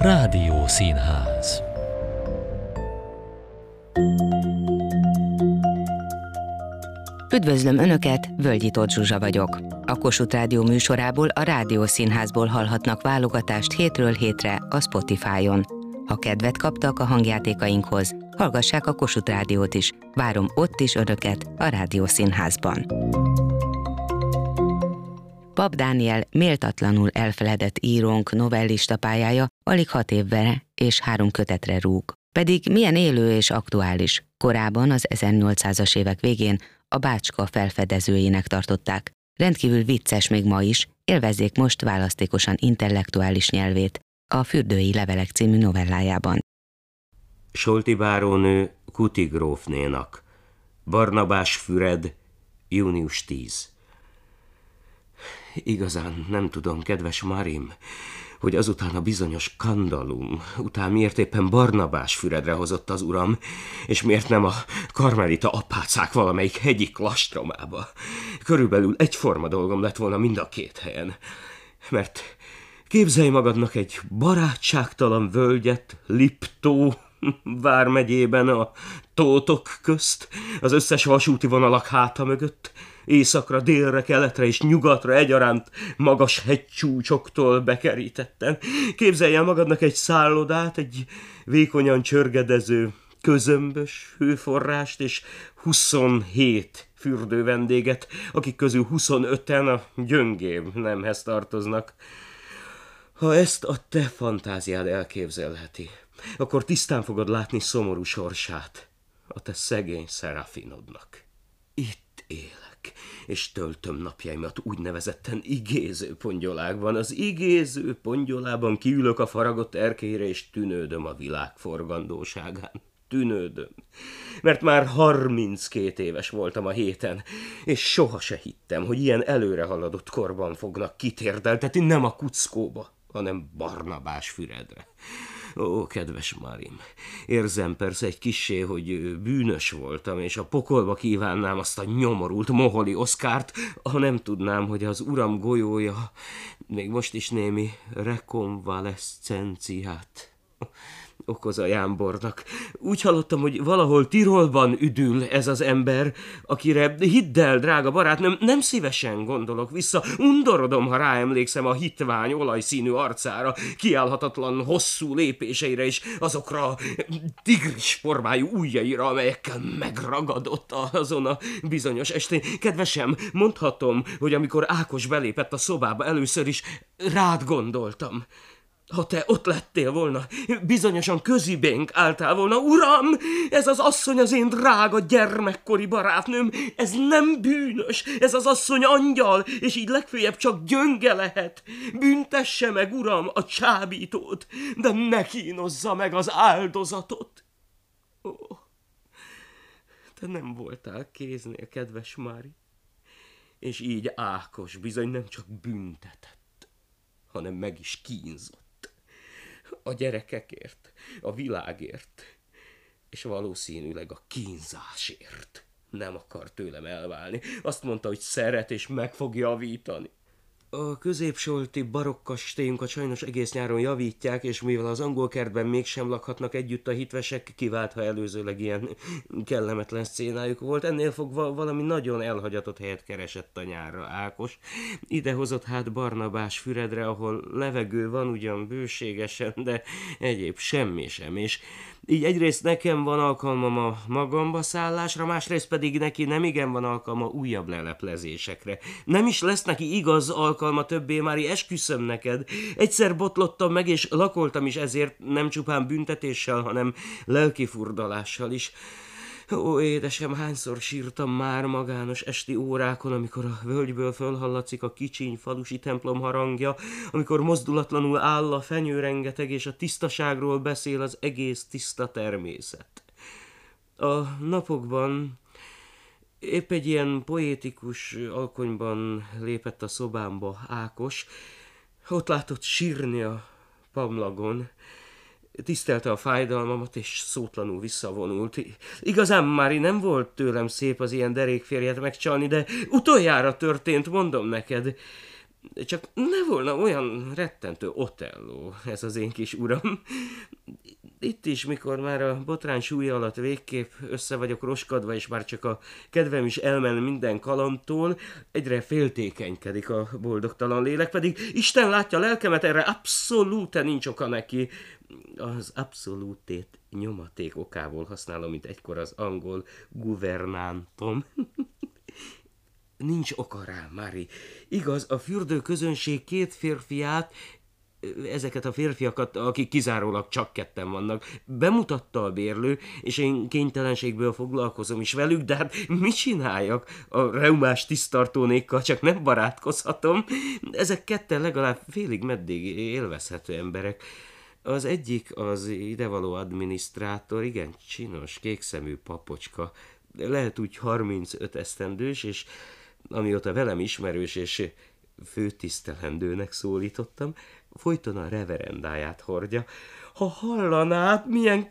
Rádió Színház Üdvözlöm Önöket, Völgyi Tóth Zsuzsa vagyok. A Kossuth Rádió műsorából a Rádió Színházból hallhatnak válogatást hétről hétre a Spotify-on. Ha kedvet kaptak a hangjátékainkhoz, hallgassák a Kossuth Rádiót is. Várom ott is Önöket a Rádió Színházban. Pap Dániel méltatlanul elfeledett írónk novellista pályája alig hat évvel és három kötetre rúg. Pedig milyen élő és aktuális. Korábban az 1800-as évek végén a bácska felfedezőjének tartották. Rendkívül vicces még ma is, élvezzék most választékosan intellektuális nyelvét a Fürdői Levelek című novellájában. Solti bárónő Kuti grófnénak. Barnabás Füred, június 10. Igazán nem tudom, kedves Marim, hogy azután a bizonyos kandalum után miért éppen Barnabás Füredre hozott az uram, és miért nem a karmelita apácák valamelyik hegyi klastromába. Körülbelül egyforma dolgom lett volna mind a két helyen. Mert képzelj magadnak egy barátságtalan völgyet Liptó vármegyében a tótok közt, az összes vasúti vonalak háta mögött, északra, délre, keletre és nyugatra egyaránt magas hegycsúcsoktól bekerítetten. Képzelj el magadnak egy szállodát, egy vékonyan csörgedező közömbös hőforrást és 27 fürdő vendéget, akik közül 25-en a gyöngébb nemhez tartoznak. Ha ezt a te fantáziád elképzelheti, akkor tisztán fogod látni szomorú sorsát a te szegény szerafinodnak. Itt élek és töltöm napjaimat úgynevezetten igéző pongyolákban. Az igéző pongyolában kiülök a faragott erkélyre, és tűnődöm a világ forgandóságán. Tűnődöm. Mert már 32 éves voltam a héten, és soha se hittem, hogy ilyen előre haladott korban fognak kitérdeltetni nem a kuckóba, hanem Barnabás Füredre. Ó, kedves Marim, érzem persze egy kisé, hogy bűnös voltam, és a pokolba kívánnám azt a nyomorult moholi oszkárt, ha nem tudnám, hogy az uram golyója még most is némi rekonvaleszcenciát okoz a jámbornak. Úgy hallottam, hogy valahol Tirolban üdül ez az ember, akire hidd el, drága barátnőm, nem szívesen gondolok vissza. Undorodom, ha ráemlékszem a hitvány olajszínű arcára, kiállhatatlan hosszú lépéseire és azokra a tigris formájú ujjaira, amelyekkel megragadott azon a bizonyos estén. Kedvesem, mondhatom, hogy amikor Ákos belépett a szobába először is, rád gondoltam. Ha te ott lettél volna, bizonyosan közibénk álltál volna. Uram, ez az asszony az én drága gyermekkori barátnőm, ez nem bűnös, ez az asszony angyal, és így legfőjebb csak gyönge lehet. Büntesse meg, uram, a csábítót, de ne kínozza meg az áldozatot. Ó, te nem voltál kéznél, kedves Mári, és így Ákos bizony nem csak büntetett, hanem meg is kínzott a gyerekekért, a világért, és valószínűleg a kínzásért nem akar tőlem elválni. Azt mondta, hogy szeret és meg fog javítani. A középsolti barokkastélyunkat sajnos egész nyáron javítják, és mivel az angol kertben mégsem lakhatnak együtt a hitvesek, kivált, ha előzőleg ilyen kellemetlen szcénájuk volt, ennél fogva valami nagyon elhagyatott helyet keresett a nyárra Ákos. Ide hozott hát Barnabás Füredre, ahol levegő van ugyan bőségesen, de egyéb semmi sem, és így egyrészt nekem van alkalmam a magamba szállásra, másrészt pedig neki nem igen van alkalma újabb leleplezésekre. Nem is lesz neki igaz alkalma többé, már esküszöm neked. Egyszer botlottam meg, és lakoltam is ezért nem csupán büntetéssel, hanem lelkifurdalással is. Ó, édesem, hányszor sírtam már magános esti órákon, amikor a völgyből fölhallatszik a kicsiny falusi templom harangja, amikor mozdulatlanul áll a fenyő rengeteg, és a tisztaságról beszél az egész tiszta természet. A napokban épp egy ilyen poétikus alkonyban lépett a szobámba Ákos, ott látott sírni a pamlagon, tisztelte a fájdalmamat, és szótlanul visszavonult. Igazán már nem volt tőlem szép az ilyen derékférjet megcsalni, de utoljára történt, mondom neked. Csak ne volna olyan rettentő otelló ez az én kis uram. Itt is, mikor már a botrány súlya alatt végképp össze vagyok roskadva, és már csak a kedvem is elmen minden kalamtól, egyre féltékenykedik a boldogtalan lélek, pedig Isten látja lelkemet, erre abszolút nincs oka neki. Az abszolútét nyomaték okából használom, mint egykor az angol guvernántom. Nincs oka rá, Mári. Igaz, a fürdő közönség két férfiát, ezeket a férfiakat, akik kizárólag csak ketten vannak, bemutatta a bérlő, és én kénytelenségből foglalkozom is velük, de hát mit csináljak? A reumás tisztartónékkal csak nem barátkozhatom. Ezek ketten legalább félig meddig élvezhető emberek. Az egyik az idevaló adminisztrátor, igen, csinos, kékszemű papocska, lehet úgy 35 esztendős, és amióta velem ismerős és főtisztelendőnek szólítottam, folyton a reverendáját hordja. Ha hallanád, milyen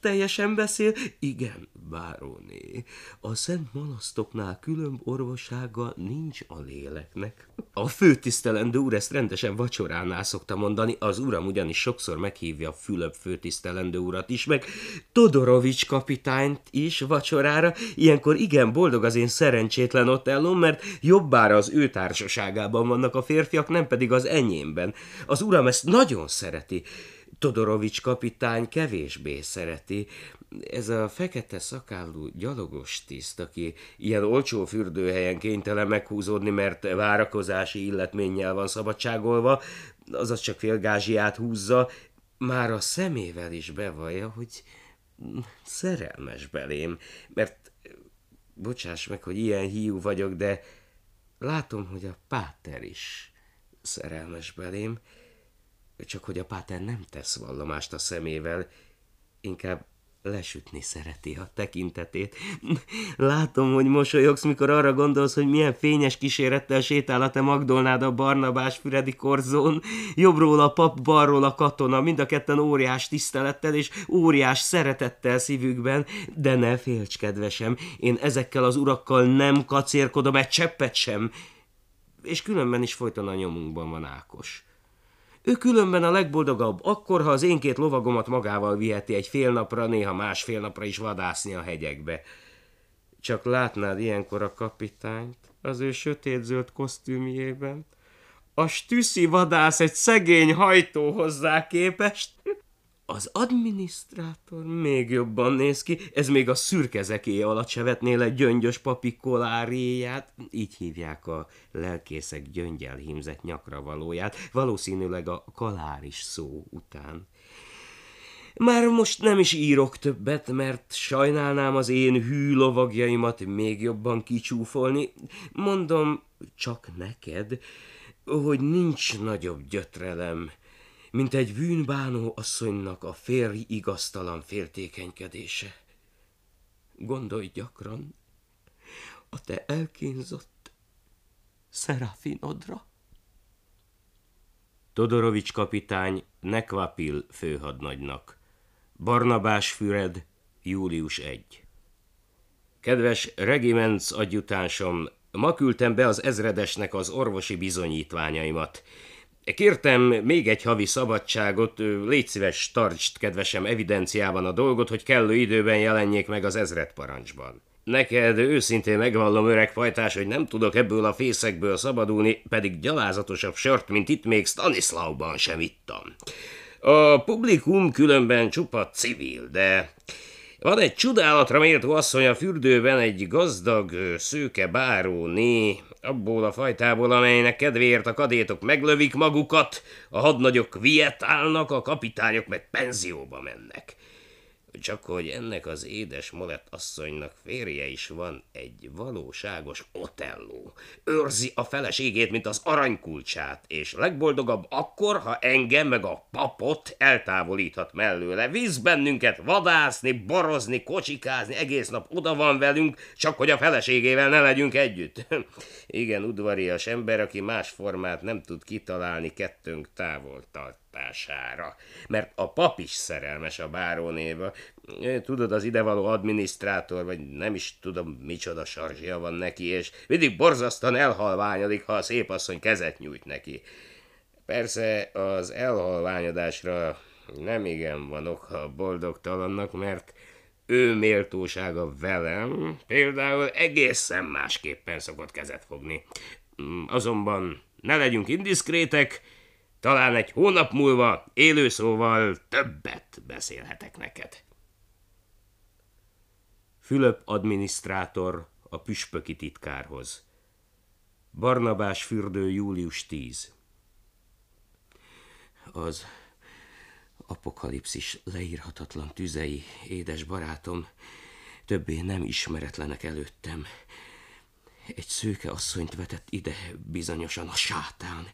teljesen beszél, igen, báróné, a szent malasztoknál különb orvosága nincs a léleknek. A főtisztelendő úr ezt rendesen vacsoránál szokta mondani, az uram ugyanis sokszor meghívja Fülöp főtisztelendő urat is, meg Todorovics kapitányt is vacsorára, ilyenkor igen boldog az én szerencsétlen otellom, mert jobbára az ő társaságában vannak a férfiak, nem pedig az enyémben. Az uram ezt nagyon szereti. Todorovics kapitány kevésbé szereti. Ez a fekete szakállú gyalogos tiszt, aki ilyen olcsó fürdőhelyen kénytelen meghúzódni, mert várakozási illetménnyel van szabadságolva, azaz csak félgázsiát húzza, már a szemével is bevallja, hogy szerelmes belém, mert bocsáss meg, hogy ilyen hiú vagyok, de látom, hogy a páter is szerelmes belém, csak hogy a páter nem tesz vallomást a szemével, inkább lesütni szereti a tekintetét. Látom, hogy mosolyogsz, mikor arra gondolsz, hogy milyen fényes kísérettel sétál a te Magdolnád a Barnabás Füredi korzón. Jobbról a pap, balról a katona, mind a ketten óriás tisztelettel és óriás szeretettel szívükben, de ne félts, kedvesem, én ezekkel az urakkal nem kacérkodom egy cseppet sem. És különben is folyton a nyomunkban van Ákos. Ő különben a legboldogabb, akkor, ha az én két lovagomat magával viheti egy fél napra, néha másfél napra is vadászni a hegyekbe. Csak látnád ilyenkor a kapitányt, az ő sötétzöld kosztümjében. A stüszi vadász egy szegény hajtó hozzá képest. Az adminisztrátor még jobban néz ki, ez még a szürkezeké alatt se vetné le gyöngyös papi koláréját, így hívják a lelkészek gyöngyel hímzett nyakra valóját, valószínűleg a kaláris szó után. Már most nem is írok többet, mert sajnálnám az én hű lovagjaimat még jobban kicsúfolni. Mondom csak neked, hogy nincs nagyobb gyötrelem, mint egy bűnbánó asszonynak a férj igaztalan féltékenykedése. Gondolj gyakran a te elkínzott Szerafinodra. Todorovics kapitány Nekvapil főhadnagynak. Barnabás Füred, július 1. Kedves regimenc adjutánsom, ma küldtem be az ezredesnek az orvosi bizonyítványaimat. Kértem még egy havi szabadságot, légy szíves, tartsd, kedvesem, evidenciában a dolgot, hogy kellő időben jelenjék meg az ezred parancsban. Neked őszintén megvallom, öreg fajtás, hogy nem tudok ebből a fészekből szabadulni, pedig gyalázatosabb sört, mint itt még Stanislauban sem ittam. A publikum különben csupa civil, de van egy csodálatra méltó asszony a fürdőben, egy gazdag, szőke báróné, abból a fajtából, amelynek kedvéért a kadétok meglövik magukat, a hadnagyok vietálnak, a kapitányok meg penzióba mennek. Csak hogy ennek az édes molett asszonynak férje is van egy valóságos otelló. Őrzi a feleségét, mint az aranykulcsát, és legboldogabb akkor, ha engem meg a papot eltávolíthat mellőle. Víz bennünket vadászni, borozni, kocsikázni, egész nap oda van velünk, csak hogy a feleségével ne legyünk együtt. Igen, udvarias ember, aki más formát nem tud kitalálni kettőnk távol tart hatására. Mert a pap is szerelmes a bárónéba. Tudod, az idevaló adminisztrátor, vagy nem is tudom, micsoda sarzsia van neki, és mindig borzasztan elhalványodik, ha a szép asszony kezet nyújt neki. Persze az elhalványodásra nem igen van oka boldogtalannak, mert ő méltósága velem például egészen másképpen szokott kezet fogni. Mm, azonban ne legyünk indiszkrétek, talán egy hónap múlva élőszóval többet beszélhetek neked. Fülöp adminisztrátor a püspöki titkárhoz. Barnabás fürdő július 10. Az apokalipszis leírhatatlan tüzei, édes barátom, többé nem ismeretlenek előttem. Egy szőke asszonyt vetett ide bizonyosan a sátán,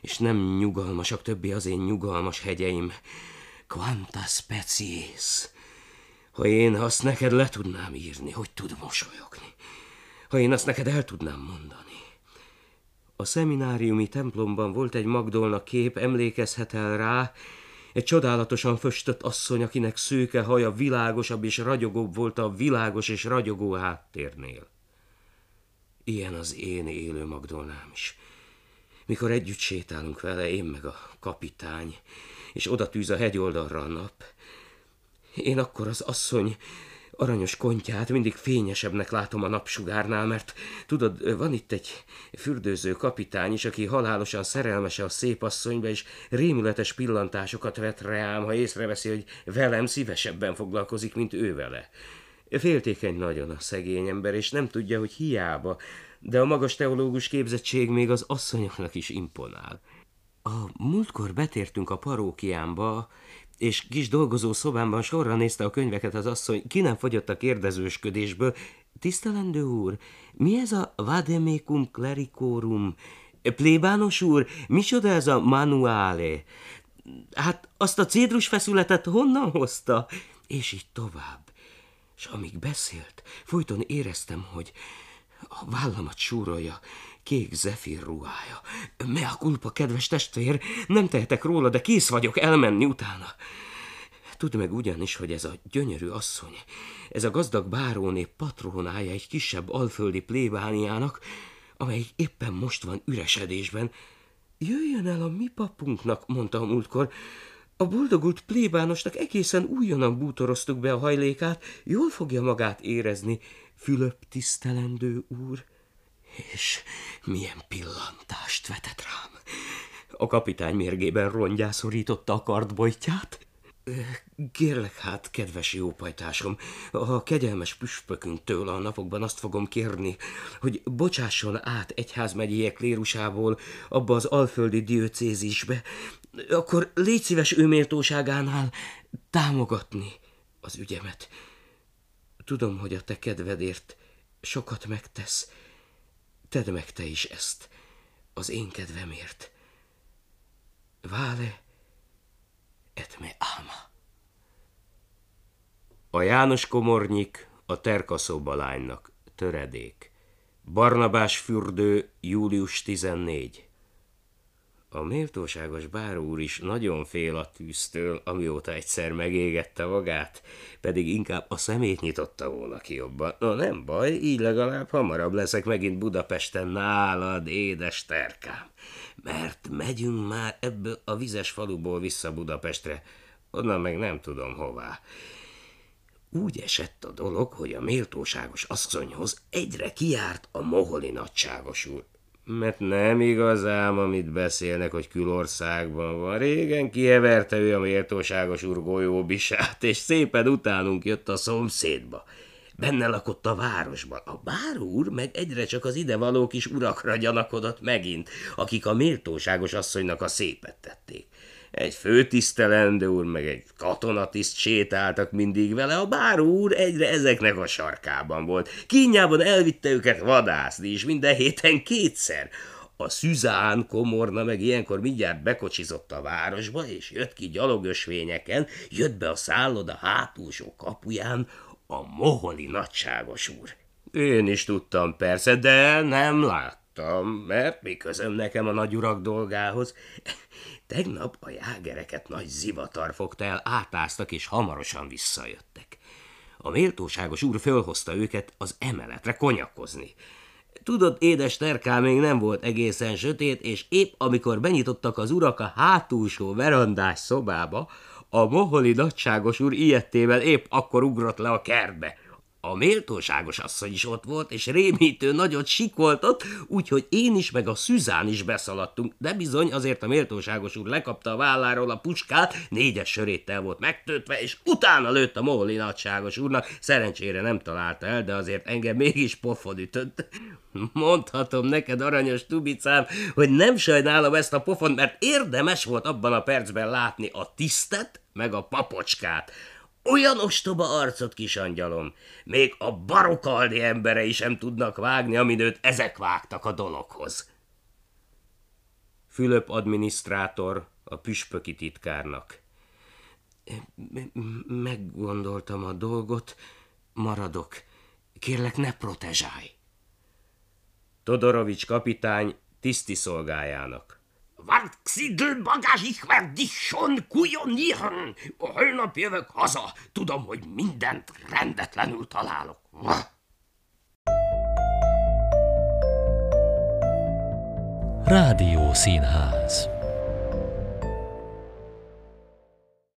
és nem nyugalmasak többé az én nyugalmas hegyeim. Quanta species! Ha én azt neked le tudnám írni, hogy tud mosolyogni. Ha én azt neked el tudnám mondani. A szemináriumi templomban volt egy Magdolna kép, emlékezhet el rá, egy csodálatosan föstött asszony, akinek szőke haja világosabb és ragyogóbb volt a világos és ragyogó háttérnél. Ilyen az én élő Magdolnám is. Mikor együtt sétálunk vele, én meg a kapitány, és oda tűz a hegyoldalra a nap, én akkor az asszony aranyos kontját mindig fényesebbnek látom a napsugárnál, mert tudod, van itt egy fürdőző kapitány is, aki halálosan szerelmese a szép asszonyba, és rémületes pillantásokat vet rám, ha észreveszi, hogy velem szívesebben foglalkozik, mint ő vele. Féltékeny nagyon a szegény ember, és nem tudja, hogy hiába, de a magas teológus képzettség még az asszonyoknak is imponál. A múltkor betértünk a parókiámba, és kis dolgozó szobámban sorra nézte a könyveket az asszony, ki nem fogyott a kérdezősködésből. Tisztelendő úr, mi ez a vademecum clericorum? Plébános úr, micsoda ez a manuále? Hát azt a cédrus feszületet honnan hozta? És így tovább. És amíg beszélt, folyton éreztem, hogy a vállamat súrolja, kék zefír ruhája. Mea culpa, kedves testvér, nem tehetek róla, de kész vagyok elmenni utána. Tudd meg ugyanis, hogy ez a gyönyörű asszony, ez a gazdag báróné patronája egy kisebb alföldi plébániának, amely éppen most van üresedésben. Jöjjön el a mi papunknak, mondta a múltkor, a boldogult plébánosnak egészen újonnan bútoroztuk be a hajlékát, jól fogja magát érezni, Fülöp tisztelendő úr és milyen pillantást vetett rám. A kapitány mérgében rongyászorította a kardbojtját. Kérlek hát, kedves jópajtásom, a kegyelmes püspökünktől a napokban azt fogom kérni, hogy bocsásson át egyházmegyéje klérusából abba az alföldi diöcézisbe, akkor légy szíves ő méltóságánál támogatni az ügyemet. Tudom, hogy a te kedvedért sokat megtesz, Tedd meg te is ezt, az én kedvemért. Vále et me ama. A János Komornyik a Terkaszóba lánynak, töredék. Barnabás fürdő, július 14. A méltóságos báró úr is nagyon fél a tűztől, amióta egyszer megégette magát, pedig inkább a szemét nyitotta volna ki jobban. No nem baj, így legalább hamarabb leszek megint Budapesten nálad, édes terkám. Mert megyünk már ebből a vizes faluból vissza Budapestre, onnan meg nem tudom hová. Úgy esett a dolog, hogy a méltóságos asszonyhoz egyre kiárt a moholi nagyságos úr. Mert nem igaz ám, amit beszélnek, hogy külországban van. Régen kieverte ő a méltóságos úr bisát, és szépen utánunk jött a szomszédba. Benne lakott a városban. A bár úr meg egyre csak az idevaló kis urakra gyanakodott megint, akik a méltóságos asszonynak a szépet tették. Egy főtisztelendő úr, meg egy katonatiszt sétáltak mindig vele, a báró úr egyre ezeknek a sarkában volt. Kínjában elvitte őket vadászni, és minden héten kétszer. A Szüzán komorna meg ilyenkor mindjárt bekocsizott a városba, és jött ki gyalogösvényeken, jött be a szálloda hátulsó kapuján a moholi nagyságos úr. Én is tudtam persze, de nem láttam tudtam, mert mi közöm nekem a nagyurak dolgához. Tegnap a jágereket nagy zivatar fogta el, átáztak és hamarosan visszajöttek. A méltóságos úr fölhozta őket az emeletre konyakozni. Tudod, édes terkám még nem volt egészen sötét, és épp amikor benyitottak az urak a hátulsó verandás szobába, a moholi nagyságos úr ilyettével épp akkor ugrott le a kertbe. A méltóságos asszony is ott volt, és rémítő nagyot sikoltott, úgyhogy én is meg a Szüzán is beszaladtunk, de bizony azért a méltóságos úr lekapta a válláról a puskát, négyes söréttel volt megtöltve, és utána lőtt a moholi nagyságos úrnak. Szerencsére nem találta el, de azért engem mégis pofon ütött. Mondhatom neked, aranyos tubicám, hogy nem sajnálom ezt a pofont, mert érdemes volt abban a percben látni a tisztet, meg a papocskát. Olyan ostoba arcot, kis angyalom. Még a barokaldi emberei sem tudnak vágni, amin őt ezek vágtak a dologhoz. Fülöp adminisztrátor a püspöki titkárnak. Meggondoltam a dolgot, maradok. Kérlek, ne protezsálj. Todorovics kapitány tiszti szolgájának. Dich schon kujonieren. Holnap jövök haza. Tudom, hogy mindent rendetlenül találok. Rádió Színház